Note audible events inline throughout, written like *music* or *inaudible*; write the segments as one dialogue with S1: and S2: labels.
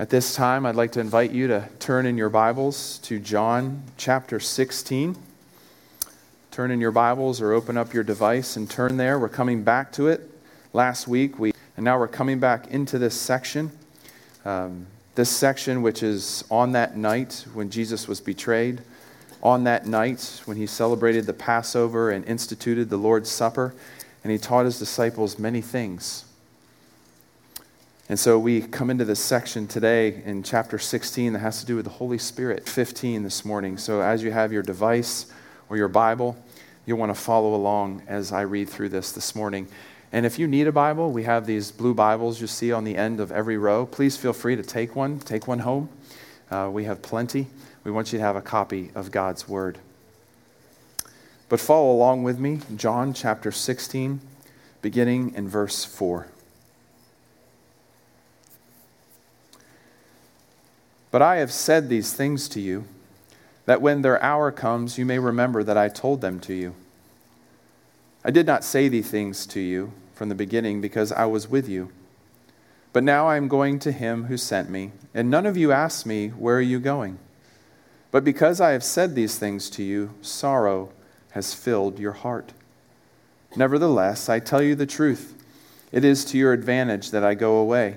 S1: At this time, I'd like to invite you to turn in your Bibles to John chapter 16. Turn in your Bibles or open up your device and turn there. We're coming back to it. Last week, we, and now we're coming back into this section. Um, this section, which is on that night when Jesus was betrayed, on that night when he celebrated the Passover and instituted the Lord's Supper, and he taught his disciples many things. And so we come into this section today in chapter 16 that has to do with the Holy Spirit, 15 this morning. So as you have your device or your Bible, you'll want to follow along as I read through this this morning. And if you need a Bible, we have these blue Bibles you see on the end of every row. Please feel free to take one, take one home. Uh, we have plenty. We want you to have a copy of God's Word. But follow along with me, John chapter 16, beginning in verse 4. But I have said these things to you, that when their hour comes, you may remember that I told them to you. I did not say these things to you from the beginning because I was with you. But now I am going to him who sent me, and none of you asked me, Where are you going? But because I have said these things to you, sorrow has filled your heart. Nevertheless, I tell you the truth. It is to your advantage that I go away.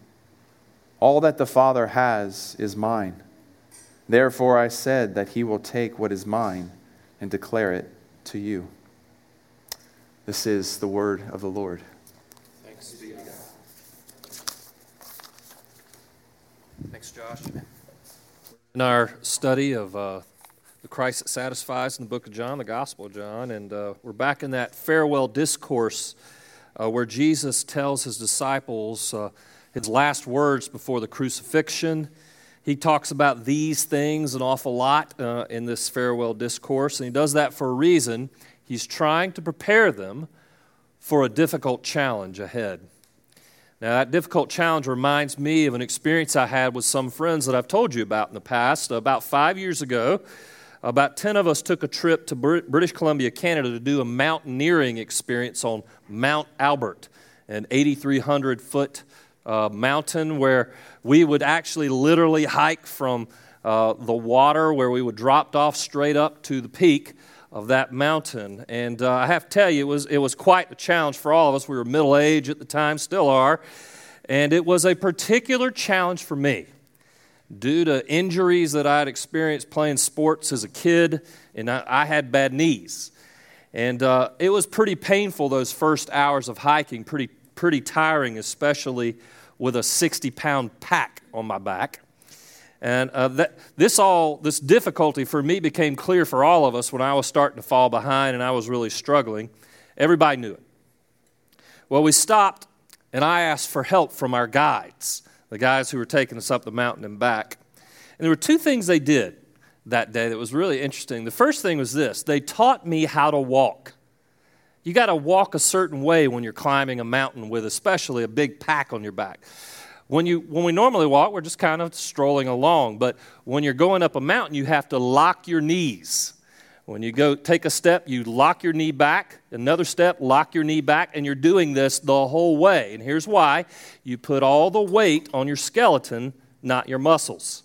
S1: All that the Father has is mine. Therefore, I said that he will take what is mine and declare it to you. This is the word of the Lord.
S2: Thanks be to God. Thanks, Josh. In our study of uh, the Christ that satisfies in the book of John, the Gospel of John, and uh, we're back in that farewell discourse uh, where Jesus tells his disciples uh, his last words before the crucifixion. He talks about these things an awful lot uh, in this farewell discourse, and he does that for a reason. He's trying to prepare them for a difficult challenge ahead. Now, that difficult challenge reminds me of an experience I had with some friends that I've told you about in the past. About five years ago, about 10 of us took a trip to British Columbia, Canada to do a mountaineering experience on Mount Albert, an 8,300 foot uh, mountain where we would actually literally hike from uh, the water where we would dropped off straight up to the peak of that mountain. And uh, I have to tell you, it was, it was quite a challenge for all of us. We were middle aged at the time, still are. And it was a particular challenge for me due to injuries that I had experienced playing sports as a kid, and I, I had bad knees. And uh, it was pretty painful those first hours of hiking, pretty pretty tiring, especially with a 60 pound pack on my back. And uh, that, this all, this difficulty for me became clear for all of us when I was starting to fall behind and I was really struggling. Everybody knew it. Well, we stopped and I asked for help from our guides, the guys who were taking us up the mountain and back. And there were two things they did that day that was really interesting. The first thing was this they taught me how to walk. You got to walk a certain way when you're climbing a mountain with especially a big pack on your back. When, you, when we normally walk, we're just kind of strolling along. But when you're going up a mountain, you have to lock your knees. When you go take a step, you lock your knee back. Another step, lock your knee back. And you're doing this the whole way. And here's why you put all the weight on your skeleton, not your muscles.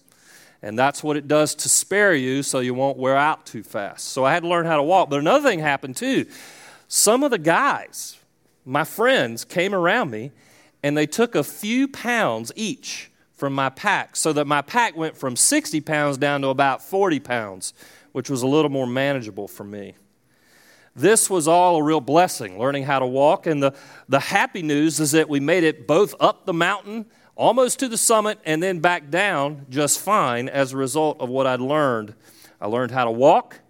S2: And that's what it does to spare you so you won't wear out too fast. So I had to learn how to walk. But another thing happened too. Some of the guys, my friends, came around me and they took a few pounds each from my pack so that my pack went from 60 pounds down to about 40 pounds, which was a little more manageable for me. This was all a real blessing, learning how to walk. And the, the happy news is that we made it both up the mountain, almost to the summit, and then back down just fine as a result of what I'd learned. I learned how to walk,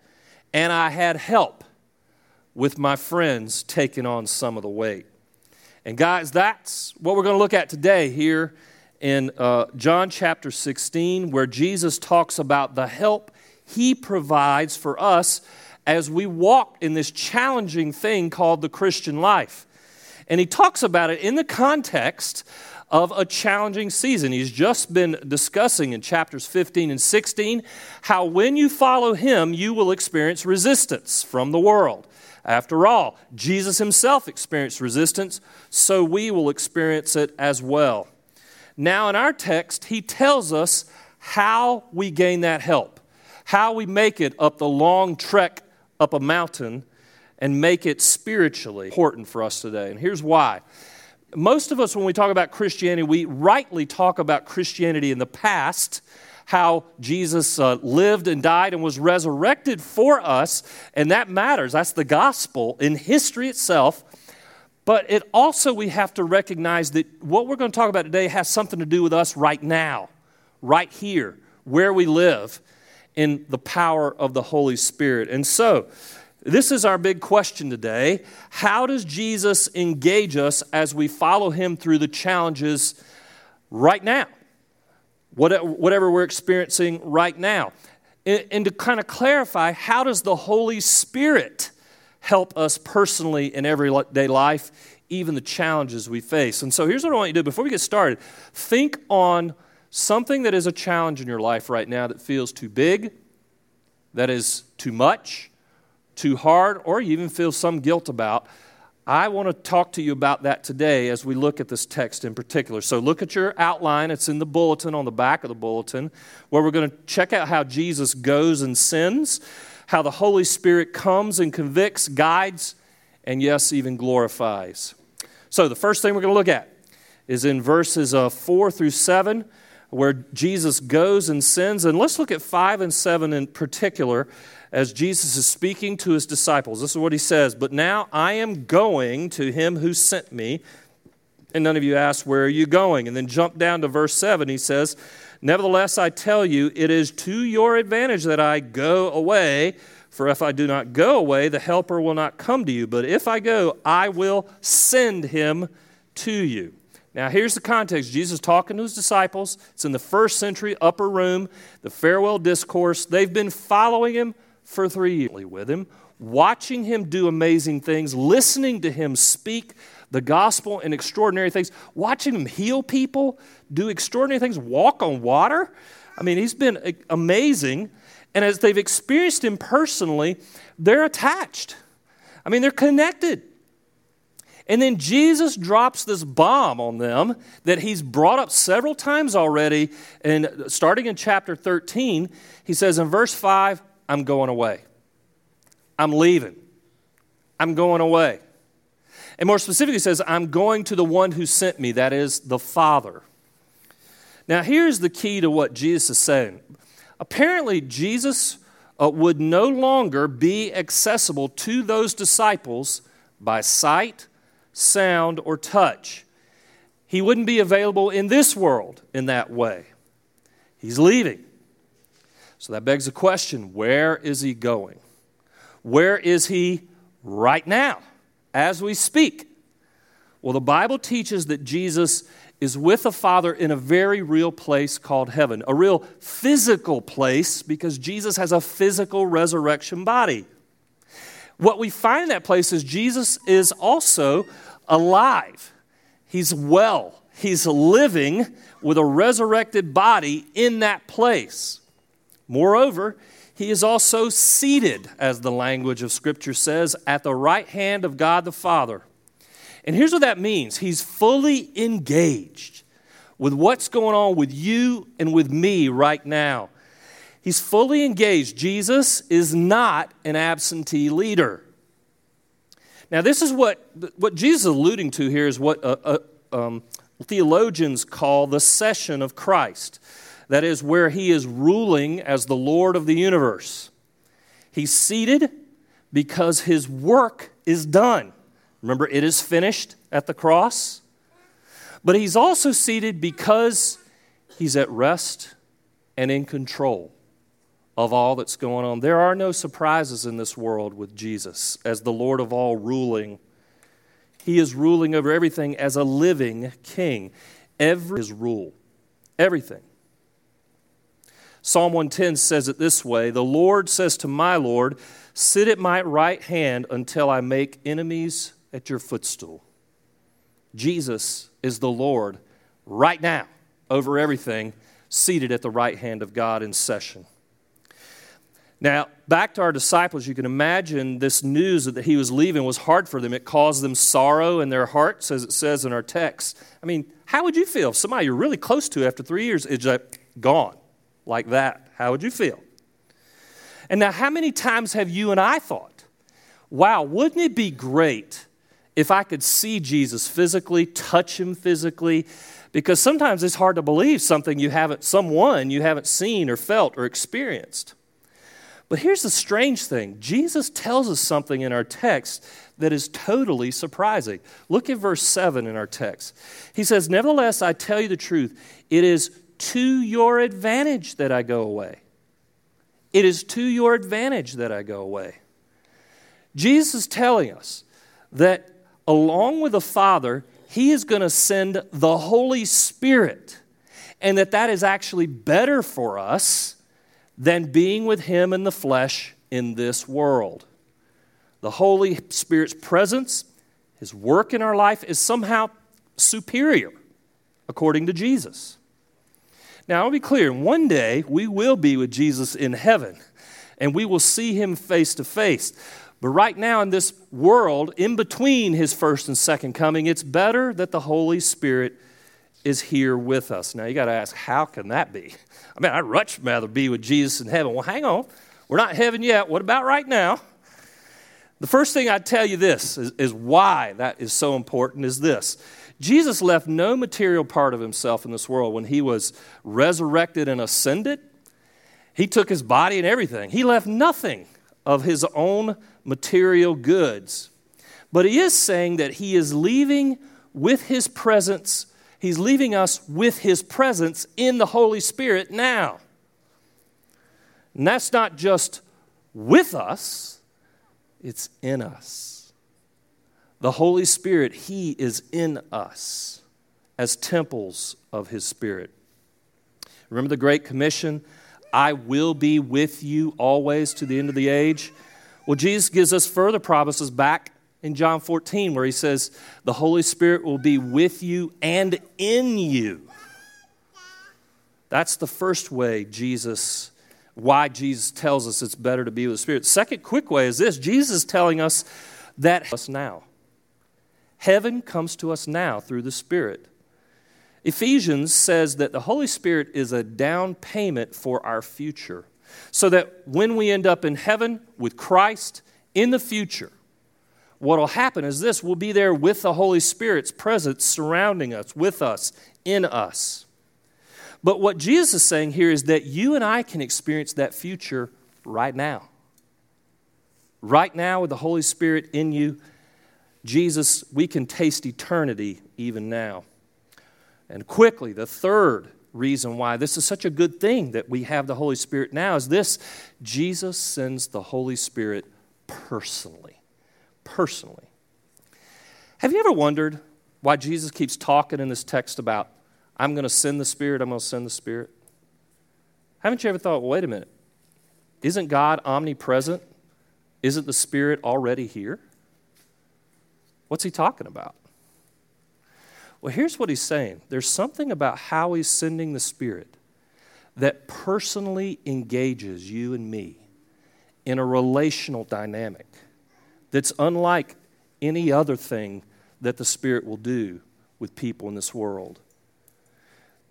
S2: and I had help with my friends taking on some of the weight. And, guys, that's what we're going to look at today here in uh, John chapter 16, where Jesus talks about the help he provides for us as we walk in this challenging thing called the Christian life. And he talks about it in the context of a challenging season. He's just been discussing in chapters 15 and 16 how when you follow him, you will experience resistance from the world. After all, Jesus himself experienced resistance, so we will experience it as well. Now, in our text, he tells us how we gain that help, how we make it up the long trek up a mountain and make it spiritually important for us today. And here's why. Most of us, when we talk about Christianity, we rightly talk about Christianity in the past, how Jesus uh, lived and died and was resurrected for us, and that matters. That's the gospel in history itself. But it also, we have to recognize that what we're going to talk about today has something to do with us right now, right here, where we live in the power of the Holy Spirit. And so, this is our big question today. How does Jesus engage us as we follow him through the challenges right now? Whatever we're experiencing right now. And to kind of clarify, how does the Holy Spirit help us personally in everyday life, even the challenges we face? And so here's what I want you to do before we get started think on something that is a challenge in your life right now that feels too big, that is too much, too hard, or you even feel some guilt about, I want to talk to you about that today as we look at this text in particular. So, look at your outline. It's in the bulletin on the back of the bulletin, where we're going to check out how Jesus goes and sins, how the Holy Spirit comes and convicts, guides, and yes, even glorifies. So, the first thing we're going to look at is in verses uh, 4 through 7 where Jesus goes and sins. And let's look at 5 and 7 in particular as Jesus is speaking to his disciples. This is what he says But now I am going to him who sent me. And none of you ask, Where are you going? And then jump down to verse 7. He says, Nevertheless, I tell you, it is to your advantage that I go away. For if I do not go away, the Helper will not come to you. But if I go, I will send him to you. Now, here's the context Jesus talking to his disciples. It's in the first century upper room, the farewell discourse. They've been following him for three years with him, watching him do amazing things, listening to him speak the gospel in extraordinary things, watching him heal people, do extraordinary things, walk on water. I mean, he's been uh, amazing. And as they've experienced him personally, they're attached. I mean, they're connected. And then Jesus drops this bomb on them that he's brought up several times already. And starting in chapter 13, he says in verse 5, I'm going away. I'm leaving. I'm going away. And more specifically, says, I'm going to the one who sent me, that is the Father. Now, here's the key to what Jesus is saying. Apparently, Jesus uh, would no longer be accessible to those disciples by sight sound, or touch. He wouldn't be available in this world in that way. He's leaving. So that begs the question where is he going? Where is he right now as we speak? Well, the Bible teaches that Jesus is with the Father in a very real place called heaven, a real physical place because Jesus has a physical resurrection body. What we find in that place is Jesus is also alive. He's well. He's living with a resurrected body in that place. Moreover, he is also seated, as the language of Scripture says, at the right hand of God the Father. And here's what that means He's fully engaged with what's going on with you and with me right now. He's fully engaged. Jesus is not an absentee leader. Now, this is what, what Jesus is alluding to here is what a, a, um, theologians call the session of Christ. That is, where he is ruling as the Lord of the universe. He's seated because his work is done. Remember, it is finished at the cross. But he's also seated because he's at rest and in control of all that's going on. There are no surprises in this world with Jesus as the Lord of all ruling. He is ruling over everything as a living king. Every his rule. Everything. Psalm 110 says it this way The Lord says to my Lord, Sit at my right hand until I make enemies at your footstool. Jesus is the Lord right now over everything, seated at the right hand of God in session. Now, back to our disciples, you can imagine this news that he was leaving was hard for them. It caused them sorrow in their hearts, as it says in our text. I mean, how would you feel if somebody you're really close to after three years is like gone? Like that, how would you feel? And now, how many times have you and I thought, wow, wouldn't it be great if I could see Jesus physically, touch him physically? Because sometimes it's hard to believe something you haven't, someone you haven't seen or felt or experienced. But here's the strange thing Jesus tells us something in our text that is totally surprising. Look at verse 7 in our text. He says, Nevertheless, I tell you the truth, it is to your advantage that I go away. It is to your advantage that I go away. Jesus is telling us that along with the Father, He is going to send the Holy Spirit, and that that is actually better for us than being with Him in the flesh in this world. The Holy Spirit's presence, His work in our life, is somehow superior, according to Jesus. Now, I'll be clear one day we will be with Jesus in heaven and we will see him face to face. But right now, in this world, in between his first and second coming, it's better that the Holy Spirit is here with us. Now, you got to ask, how can that be? I mean, I'd much rather be with Jesus in heaven. Well, hang on. We're not heaven yet. What about right now? The first thing I'd tell you this is, is why that is so important is this Jesus left no material part of himself in this world when he was resurrected and ascended. He took his body and everything. He left nothing of his own material goods. But he is saying that he is leaving with his presence, he's leaving us with his presence in the Holy Spirit now. And that's not just with us, it's in us. The Holy Spirit, He is in us as temples of His Spirit. Remember the Great Commission? I will be with you always to the end of the age. Well, Jesus gives us further promises back in John 14 where He says, The Holy Spirit will be with you and in you. That's the first way Jesus, why Jesus tells us it's better to be with the Spirit. Second quick way is this Jesus is telling us that us now. Heaven comes to us now through the Spirit. Ephesians says that the Holy Spirit is a down payment for our future. So that when we end up in heaven with Christ in the future, what will happen is this we'll be there with the Holy Spirit's presence surrounding us, with us, in us. But what Jesus is saying here is that you and I can experience that future right now. Right now, with the Holy Spirit in you Jesus, we can taste eternity even now. And quickly, the third reason why this is such a good thing that we have the Holy Spirit now is this Jesus sends the Holy Spirit personally. Personally. Have you ever wondered why Jesus keeps talking in this text about, I'm going to send the Spirit, I'm going to send the Spirit? Haven't you ever thought, well, wait a minute, isn't God omnipresent? Isn't the Spirit already here? What's he talking about? Well, here's what he's saying there's something about how he's sending the Spirit that personally engages you and me in a relational dynamic that's unlike any other thing that the Spirit will do with people in this world.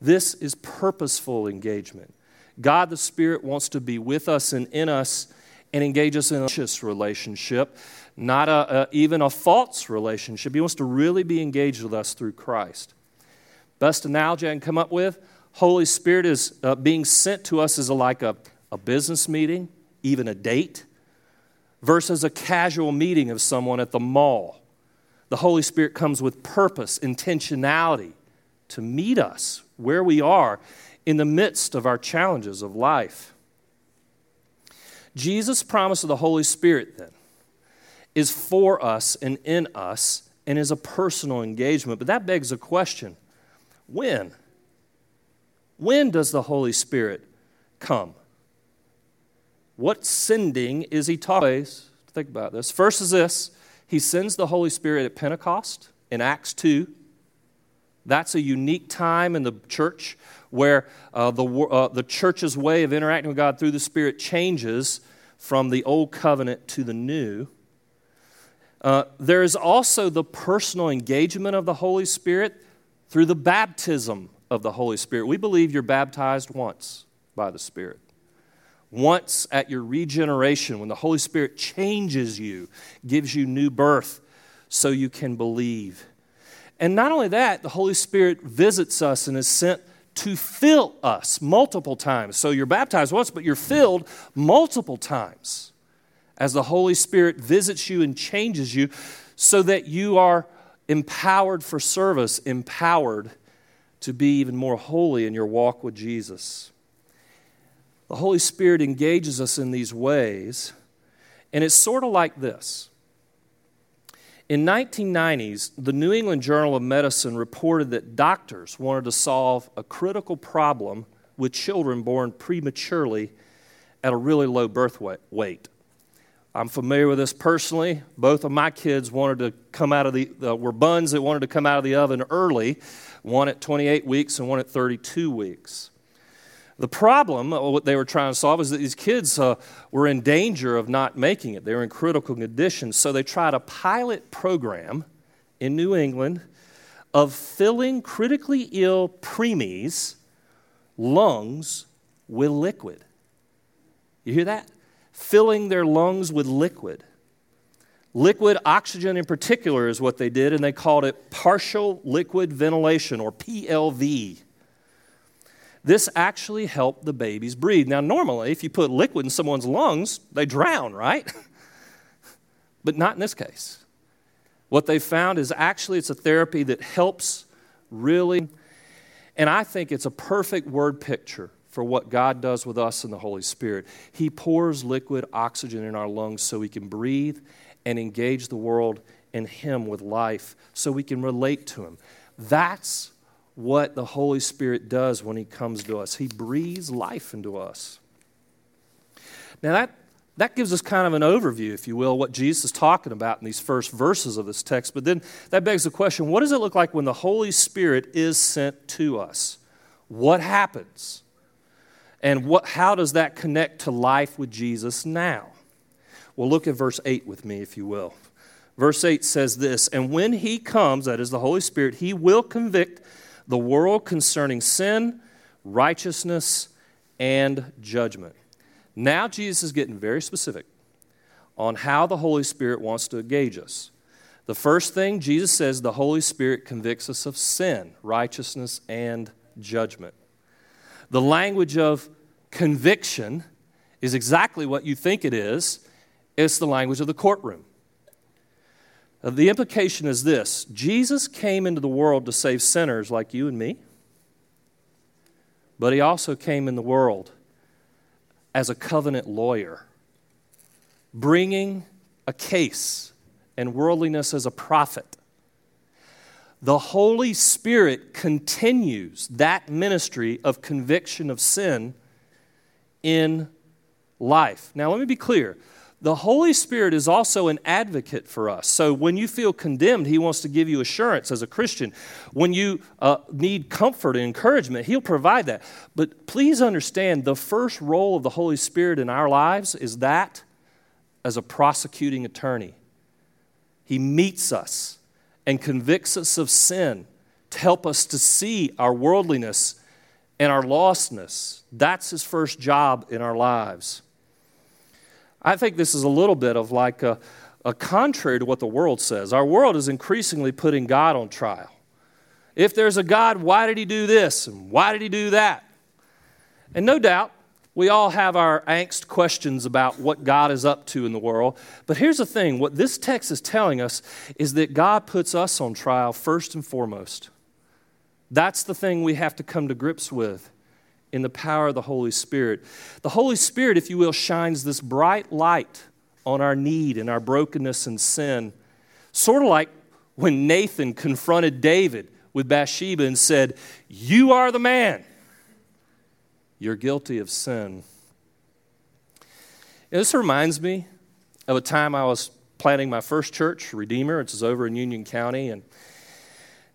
S2: This is purposeful engagement. God the Spirit wants to be with us and in us and engage us in a relationship not a, a, even a false relationship. He wants to really be engaged with us through Christ. Best analogy I can come up with Holy Spirit is uh, being sent to us as a, like a, a business meeting, even a date, versus a casual meeting of someone at the mall. The Holy Spirit comes with purpose, intentionality to meet us where we are in the midst of our challenges of life. Jesus' promise of the Holy Spirit, then, is for us and in us and is a personal engagement. But that begs a question when? When does the Holy Spirit come? What sending is he talking? Think about this. First is this He sends the Holy Spirit at Pentecost in Acts 2. That's a unique time in the church where uh, the, uh, the church's way of interacting with God through the Spirit changes from the old covenant to the new. Uh, there is also the personal engagement of the Holy Spirit through the baptism of the Holy Spirit. We believe you're baptized once by the Spirit. Once at your regeneration, when the Holy Spirit changes you, gives you new birth, so you can believe. And not only that, the Holy Spirit visits us and is sent to fill us multiple times. So you're baptized once, but you're filled multiple times as the Holy Spirit visits you and changes you so that you are empowered for service, empowered to be even more holy in your walk with Jesus. The Holy Spirit engages us in these ways, and it's sort of like this. In 1990s, the New England Journal of Medicine reported that doctors wanted to solve a critical problem with children born prematurely at a really low birth weight. I'm familiar with this personally. Both of my kids wanted to come out of the, uh, were buns that wanted to come out of the oven early, one at 28 weeks and one at 32 weeks. The problem, uh, what they were trying to solve, is that these kids uh, were in danger of not making it. They were in critical conditions. So they tried a pilot program in New England of filling critically ill preemies' lungs with liquid. You hear that? filling their lungs with liquid. Liquid oxygen, in particular, is what they did, and they called it partial liquid ventilation, or PLV. This actually helped the babies breathe. Now, normally, if you put liquid in someone's lungs, they drown, right? *laughs* but not in this case. What they found is actually it's a therapy that helps really, and I think it's a perfect word picture for what God does with us in the Holy Spirit. He pours liquid oxygen in our lungs so we can breathe and engage the world and Him with life so we can relate to Him. That's what the Holy Spirit does when He comes to us. He breathes life into us. Now, that, that gives us kind of an overview, if you will, what Jesus is talking about in these first verses of this text. But then that begs the question what does it look like when the Holy Spirit is sent to us? What happens? And what, how does that connect to life with Jesus now? Well, look at verse 8 with me, if you will. Verse 8 says this And when he comes, that is the Holy Spirit, he will convict the world concerning sin, righteousness, and judgment. Now, Jesus is getting very specific on how the Holy Spirit wants to engage us. The first thing Jesus says, the Holy Spirit convicts us of sin, righteousness, and judgment. The language of conviction is exactly what you think it is it's the language of the courtroom. Uh, the implication is this Jesus came into the world to save sinners like you and me, but he also came in the world as a covenant lawyer, bringing a case and worldliness as a prophet the Holy Spirit continues that ministry of conviction of sin in life. Now, let me be clear. The Holy Spirit is also an advocate for us. So when you feel condemned, He wants to give you assurance as a Christian. When you uh, need comfort and encouragement, He'll provide that. But please understand the first role of the Holy Spirit in our lives is that as a prosecuting attorney. He meets us and convicts us of sin to help us to see our worldliness and our lostness. That's his first job in our lives. I think this is a little bit of like a, a contrary to what the world says. Our world is increasingly putting God on trial. If there's a God, why did he do this? And why did he do that? And no doubt, we all have our angst questions about what God is up to in the world. But here's the thing what this text is telling us is that God puts us on trial first and foremost. That's the thing we have to come to grips with in the power of the Holy Spirit. The Holy Spirit, if you will, shines this bright light on our need and our brokenness and sin. Sort of like when Nathan confronted David with Bathsheba and said, You are the man. You're guilty of sin. And this reminds me of a time I was planting my first church, Redeemer. It's over in Union County. And,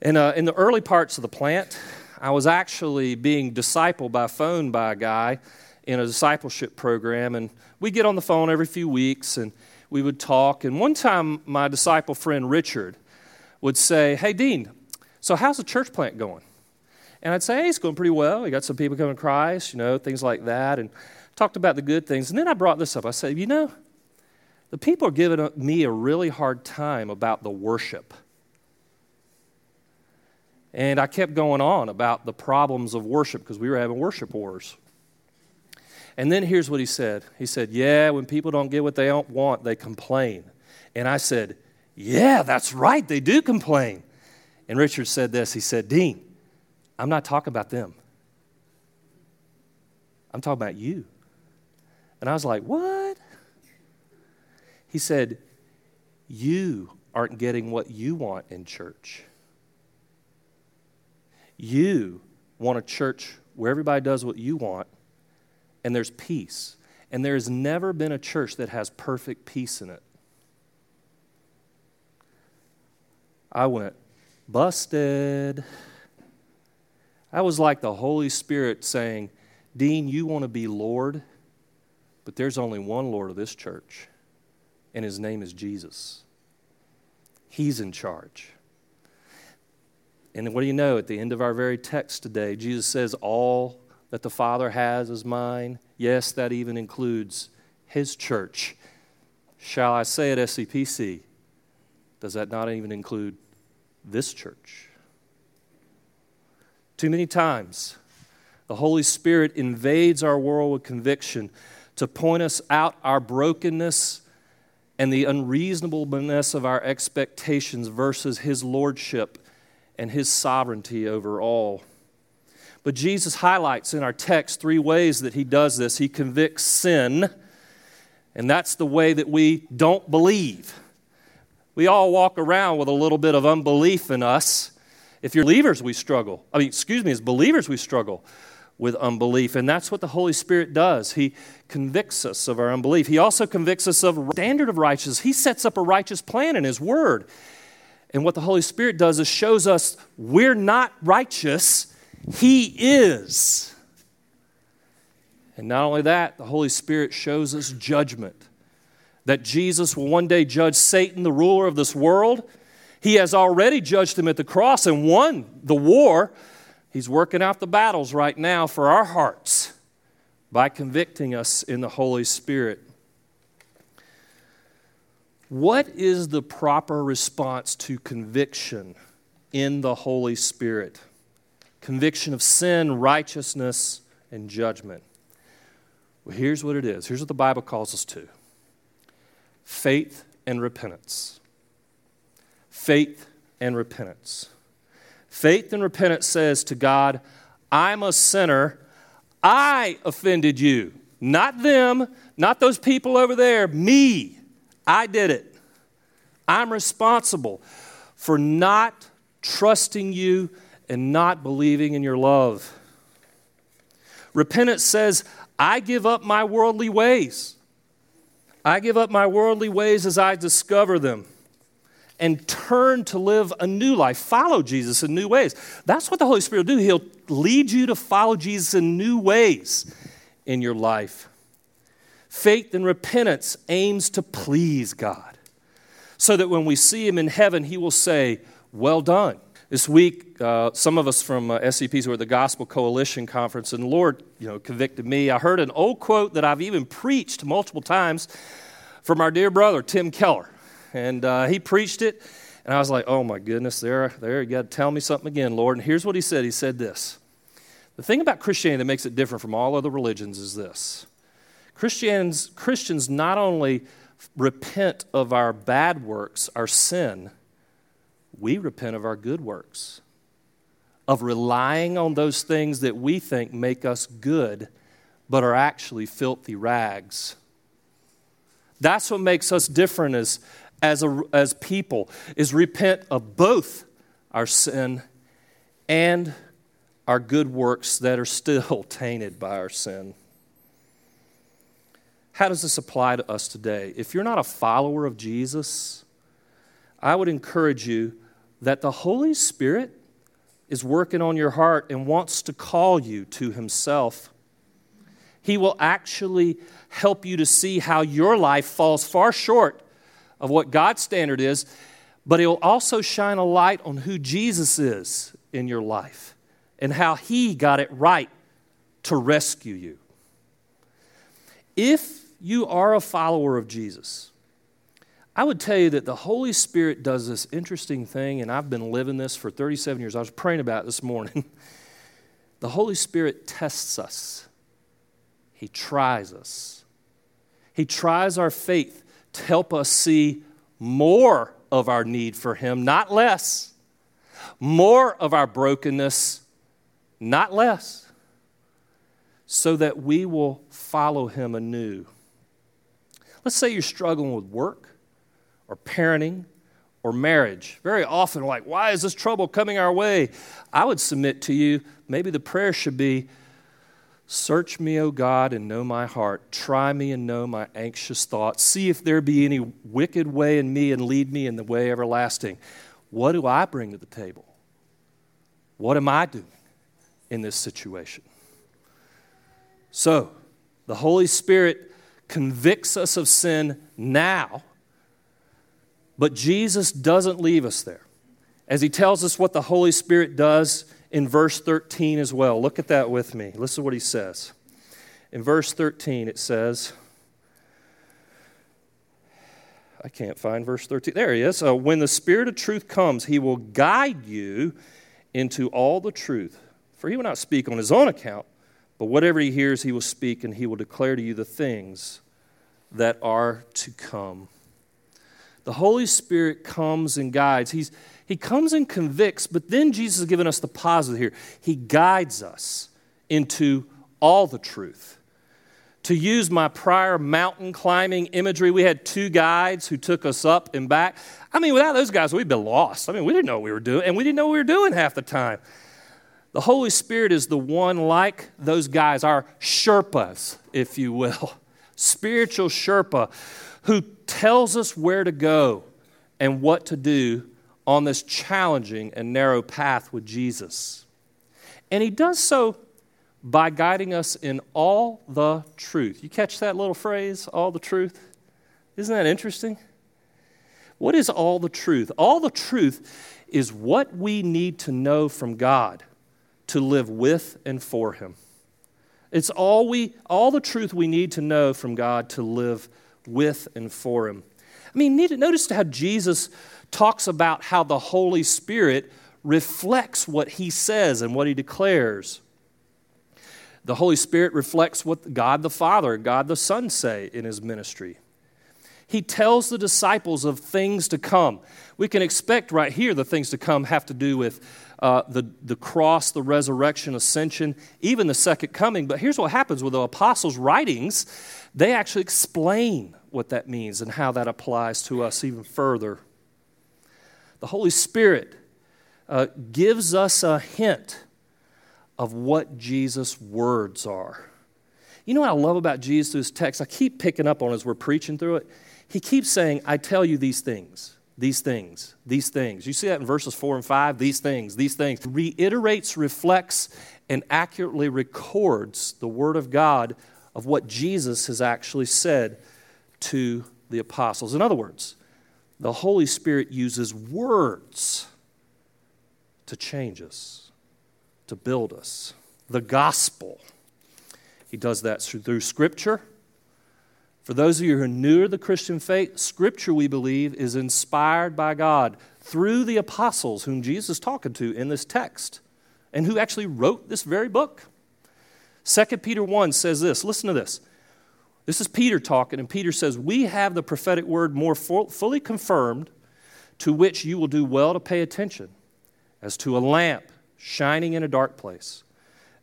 S2: and uh, in the early parts of the plant, I was actually being discipled by phone by a guy in a discipleship program. And we get on the phone every few weeks and we would talk. And one time, my disciple friend Richard would say, Hey, Dean, so how's the church plant going? And I'd say, hey, it's going pretty well. We got some people coming to Christ, you know, things like that. And talked about the good things. And then I brought this up. I said, you know, the people are giving me a really hard time about the worship. And I kept going on about the problems of worship because we were having worship wars. And then here's what he said He said, Yeah, when people don't get what they don't want, they complain. And I said, Yeah, that's right, they do complain. And Richard said this He said, Dean, I'm not talking about them. I'm talking about you. And I was like, What? He said, You aren't getting what you want in church. You want a church where everybody does what you want and there's peace. And there has never been a church that has perfect peace in it. I went, busted. I was like the Holy Spirit saying, Dean, you want to be Lord, but there's only one Lord of this church, and his name is Jesus. He's in charge. And what do you know? At the end of our very text today, Jesus says, All that the Father has is mine. Yes, that even includes his church. Shall I say at SCPC? Does that not even include this church? Too many times, the Holy Spirit invades our world with conviction to point us out our brokenness and the unreasonableness of our expectations versus His lordship and His sovereignty over all. But Jesus highlights in our text three ways that He does this. He convicts sin, and that's the way that we don't believe. We all walk around with a little bit of unbelief in us. If you're believers, we struggle. I mean, excuse me, as believers, we struggle with unbelief. And that's what the Holy Spirit does. He convicts us of our unbelief. He also convicts us of standard of righteousness. He sets up a righteous plan in His Word. And what the Holy Spirit does is shows us we're not righteous, He is. And not only that, the Holy Spirit shows us judgment. That Jesus will one day judge Satan, the ruler of this world, he has already judged him at the cross and won the war. He's working out the battles right now for our hearts by convicting us in the Holy Spirit. What is the proper response to conviction in the Holy Spirit? Conviction of sin, righteousness, and judgment. Well, here's what it is. Here's what the Bible calls us to faith and repentance faith and repentance. Faith and repentance says to God, I'm a sinner. I offended you. Not them, not those people over there, me. I did it. I'm responsible for not trusting you and not believing in your love. Repentance says, I give up my worldly ways. I give up my worldly ways as I discover them and turn to live a new life, follow Jesus in new ways. That's what the Holy Spirit will do. He'll lead you to follow Jesus in new ways in your life. Faith and repentance aims to please God so that when we see Him in heaven, He will say, Well done. This week, uh, some of us from uh, SCPC were at the Gospel Coalition Conference, and the Lord you know, convicted me. I heard an old quote that I've even preached multiple times from our dear brother, Tim Keller and uh, he preached it. And I was like, oh my goodness, there, there, you got to tell me something again, Lord. And here's what he said He said this The thing about Christianity that makes it different from all other religions is this Christians, Christians not only repent of our bad works, our sin, we repent of our good works, of relying on those things that we think make us good, but are actually filthy rags. That's what makes us different as, as, a, as people, is repent of both our sin and our good works that are still *laughs* tainted by our sin. How does this apply to us today? If you're not a follower of Jesus, I would encourage you that the Holy Spirit is working on your heart and wants to call you to Himself. He will actually help you to see how your life falls far short of what God's standard is, but He'll also shine a light on who Jesus is in your life and how He got it right to rescue you. If you are a follower of Jesus, I would tell you that the Holy Spirit does this interesting thing, and I've been living this for 37 years. I was praying about this morning. *laughs* the Holy Spirit tests us, He tries us. He tries our faith to help us see more of our need for Him, not less. More of our brokenness, not less. So that we will follow Him anew. Let's say you're struggling with work or parenting or marriage. Very often, like, why is this trouble coming our way? I would submit to you, maybe the prayer should be Search me, O God, and know my heart. Try me and know my anxious thoughts. See if there be any wicked way in me and lead me in the way everlasting. What do I bring to the table? What am I doing in this situation? So, the Holy Spirit convicts us of sin now but Jesus doesn't leave us there. As he tells us what the Holy Spirit does in verse 13 as well. Look at that with me. Listen to what he says. In verse 13, it says, I can't find verse 13. There he is. Uh, when the Spirit of truth comes, he will guide you into all the truth. For he will not speak on his own account, but whatever he hears, he will speak, and he will declare to you the things that are to come. The Holy Spirit comes and guides. He's, he comes and convicts, but then Jesus has given us the positive here. He guides us into all the truth. To use my prior mountain climbing imagery, we had two guides who took us up and back. I mean, without those guys, we'd been lost. I mean, we didn't know what we were doing, and we didn't know what we were doing half the time. The Holy Spirit is the one like those guys, our Sherpas, if you will, spiritual Sherpa, who tells us where to go and what to do on this challenging and narrow path with Jesus. And he does so by guiding us in all the truth. You catch that little phrase, all the truth? Isn't that interesting? What is all the truth? All the truth is what we need to know from God to live with and for him. It's all we all the truth we need to know from God to live with and for him. I mean, notice how Jesus talks about how the Holy Spirit reflects what he says and what he declares. The Holy Spirit reflects what God the Father God the Son say in his ministry. He tells the disciples of things to come. We can expect right here the things to come have to do with uh, the, the cross, the resurrection, ascension, even the second coming. But here's what happens with the apostles' writings they actually explain what that means and how that applies to us even further. The Holy Spirit uh, gives us a hint of what Jesus' words are. You know what I love about Jesus text? I keep picking up on as we're preaching through it. He keeps saying, I tell you these things, these things, these things. You see that in verses four and five? These things, these things. Reiterates, reflects, and accurately records the Word of God of what Jesus has actually said to the apostles. In other words, the Holy Spirit uses words to change us, to build us. The gospel. He does that through through Scripture. For those of you who are new to the Christian faith, Scripture, we believe, is inspired by God through the apostles whom Jesus is talking to in this text and who actually wrote this very book. 2 Peter 1 says this listen to this. This is Peter talking, and Peter says, We have the prophetic word more fully confirmed, to which you will do well to pay attention, as to a lamp shining in a dark place,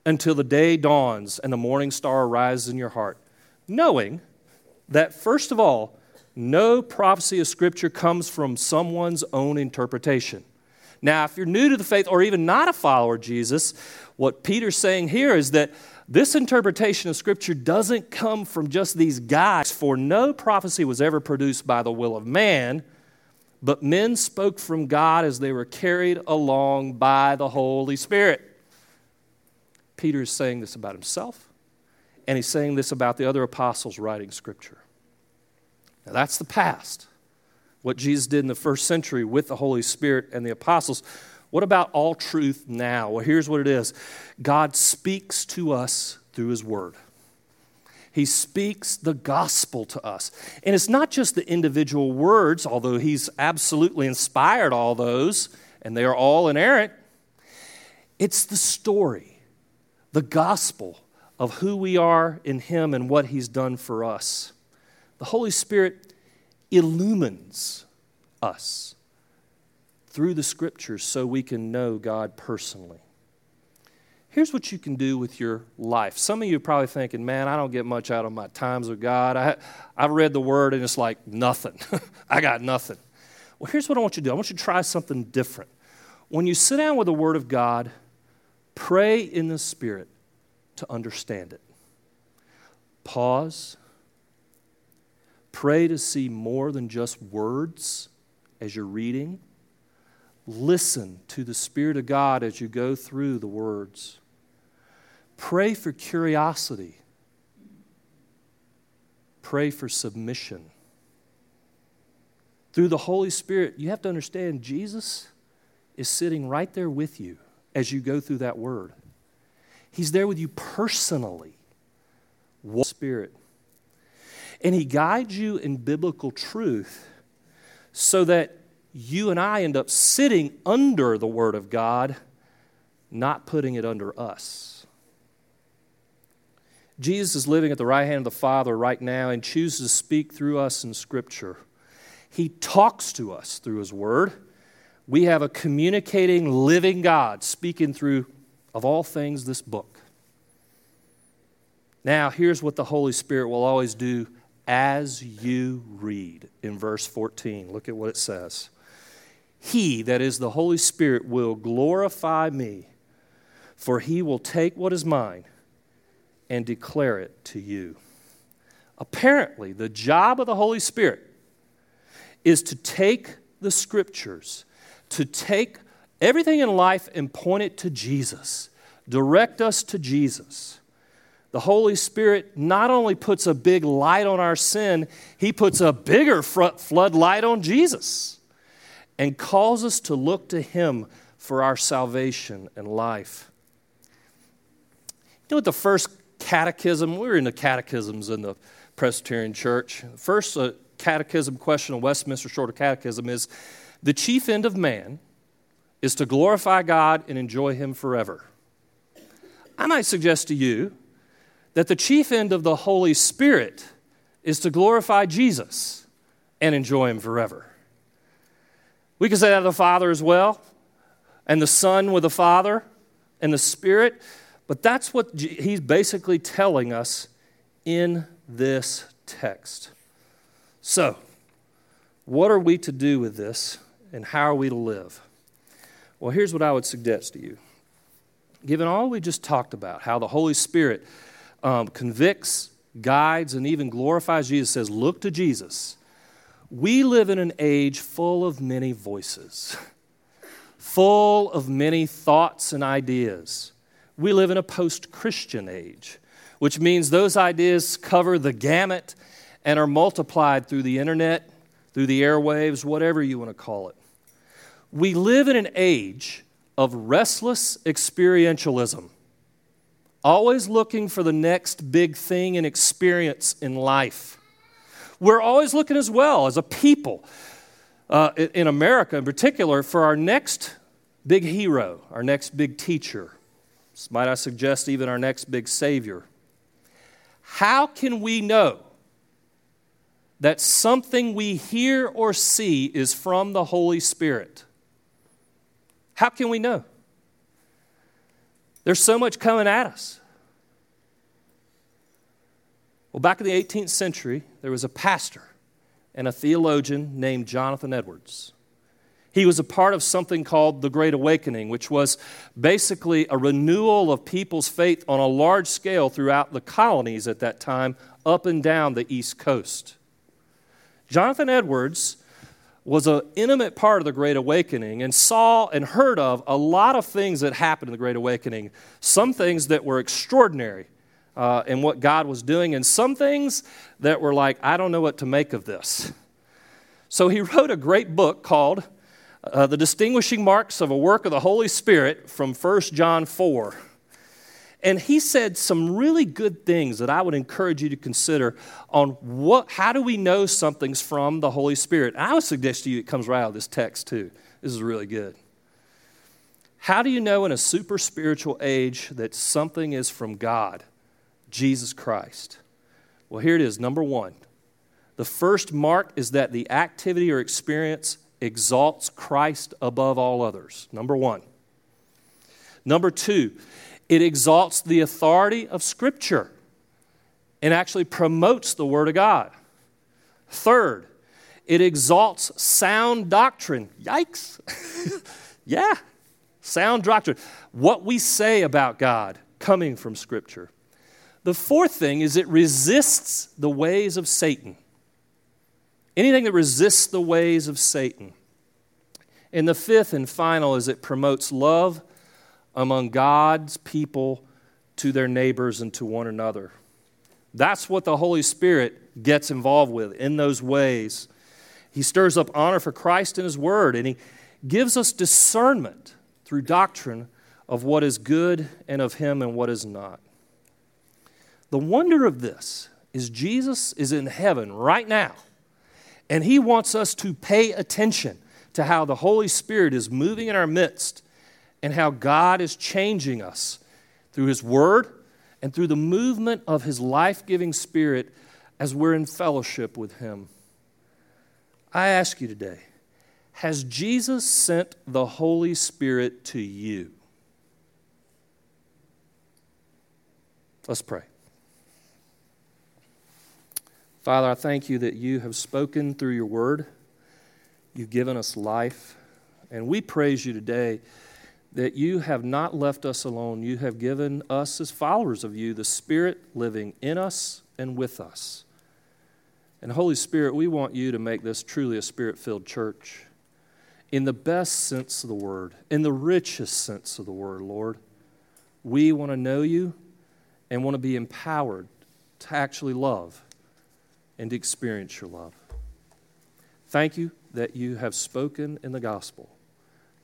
S2: until the day dawns and the morning star arises in your heart, knowing that, first of all, no prophecy of Scripture comes from someone's own interpretation. Now, if you're new to the faith or even not a follower of Jesus, what Peter's saying here is that this interpretation of Scripture doesn't come from just these guys, for no prophecy was ever produced by the will of man, but men spoke from God as they were carried along by the Holy Spirit. Peter is saying this about himself, and he's saying this about the other apostles writing Scripture. Now, that's the past, what Jesus did in the first century with the Holy Spirit and the apostles. What about all truth now? Well, here's what it is God speaks to us through His Word. He speaks the gospel to us. And it's not just the individual words, although He's absolutely inspired all those, and they are all inerrant. It's the story, the gospel of who we are in Him and what He's done for us. The Holy Spirit illumines us through the scriptures so we can know God personally. Here's what you can do with your life. Some of you are probably thinking, man, I don't get much out of my times with God. I, I've read the word and it's like nothing. *laughs* I got nothing. Well, here's what I want you to do I want you to try something different. When you sit down with the word of God, pray in the Spirit to understand it. Pause. Pray to see more than just words as you're reading. Listen to the Spirit of God as you go through the words. Pray for curiosity. Pray for submission. Through the Holy Spirit, you have to understand Jesus is sitting right there with you as you go through that word. He's there with you personally. Spirit. And He guides you in biblical truth so that you and I end up sitting under the Word of God, not putting it under us. Jesus is living at the right hand of the Father right now and chooses to speak through us in Scripture. He talks to us through His Word. We have a communicating, living God speaking through, of all things, this book. Now, here's what the Holy Spirit will always do as you read in verse 14. Look at what it says. He, that is the Holy Spirit, will glorify me, for he will take what is mine and declare it to you. Apparently, the job of the Holy Spirit is to take the scriptures, to take everything in life and point it to Jesus, direct us to Jesus. The Holy Spirit not only puts a big light on our sin, He puts a bigger floodlight on Jesus and calls us to look to Him for our salvation and life. You know what the first catechism, we were in the catechisms in the Presbyterian Church. The first catechism question of Westminster Shorter Catechism is the chief end of man is to glorify God and enjoy Him forever. I might suggest to you that the chief end of the Holy Spirit is to glorify Jesus and enjoy Him forever. We can say that of the Father as well, and the Son with the Father, and the Spirit. But that's what he's basically telling us in this text. So, what are we to do with this, and how are we to live? Well, here's what I would suggest to you. Given all we just talked about, how the Holy Spirit um, convicts, guides, and even glorifies Jesus, says, Look to Jesus we live in an age full of many voices, full of many thoughts and ideas. We live in a post Christian age, which means those ideas cover the gamut and are multiplied through the internet, through the airwaves, whatever you want to call it. We live in an age of restless experientialism, always looking for the next big thing and experience in life. We're always looking as well as a people, uh, in America in particular, for our next big hero, our next big teacher. Might I suggest even our next big savior? How can we know that something we hear or see is from the Holy Spirit? How can we know? There's so much coming at us. Well, back in the 18th century, there was a pastor and a theologian named Jonathan Edwards. He was a part of something called the Great Awakening, which was basically a renewal of people's faith on a large scale throughout the colonies at that time, up and down the East Coast. Jonathan Edwards was an intimate part of the Great Awakening and saw and heard of a lot of things that happened in the Great Awakening. Some things that were extraordinary uh, in what God was doing, and some things that were like, I don't know what to make of this. So he *laughs* wrote a great book called uh, the distinguishing marks of a work of the Holy Spirit from 1 John 4. And he said some really good things that I would encourage you to consider on what, how do we know something's from the Holy Spirit. And I would suggest to you it comes right out of this text too. This is really good. How do you know in a super spiritual age that something is from God, Jesus Christ? Well, here it is. Number one, the first mark is that the activity or experience exalts Christ above all others. Number one. Number two, it exalts the authority of Scripture and actually promotes the Word of God. Third, it exalts sound doctrine. Yikes. *laughs* yeah, sound doctrine. What we say about God coming from Scripture. The fourth thing is it resists the ways of Satan. Anything that resists the ways of Satan. And the fifth and final is it promotes love among God's people to their neighbors and to one another. That's what the Holy Spirit gets involved with in those ways. He stirs up honor for Christ and His Word, and He gives us discernment through doctrine of what is good and of Him and what is not. The wonder of this is Jesus is in heaven right now and He wants us to pay attention to how the Holy Spirit is moving in our midst and how God is changing us through His Word and through the movement of His life giving Spirit as we're in fellowship with Him. I ask you today Has Jesus sent the Holy Spirit to you? Let's pray. Father, I thank you that you have spoken through your word. You've given us life. And we praise you today that you have not left us alone. You have given us, as followers of you, the Spirit living in us and with us. And Holy Spirit, we want you to make this truly a spirit filled church in the best sense of the word, in the richest sense of the word, Lord. We want to know you and want to be empowered to actually love and experience your love. Thank you that you have spoken in the gospel.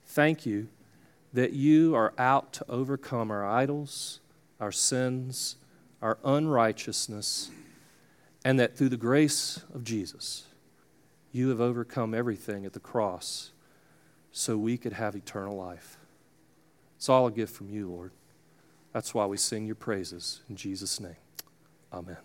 S2: Thank you that you are out to overcome our idols, our sins, our unrighteousness, and that through the grace of Jesus, you have overcome everything at the cross so we could have eternal life. It's all a gift from you, Lord. That's why we sing your praises in Jesus' name. Amen.